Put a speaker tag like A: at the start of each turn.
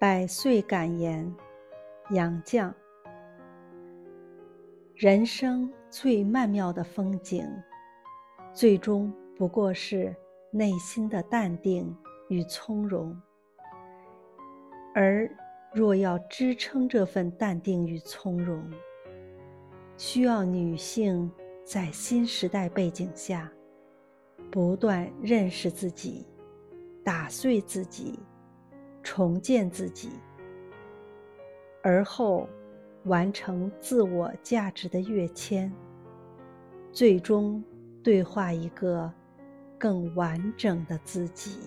A: 百岁感言，杨绛。人生最曼妙的风景，最终不过是内心的淡定与从容。而若要支撑这份淡定与从容，需要女性在新时代背景下，不断认识自己，打碎自己。重建自己，而后完成自我价值的跃迁，最终对话一个更完整的自己。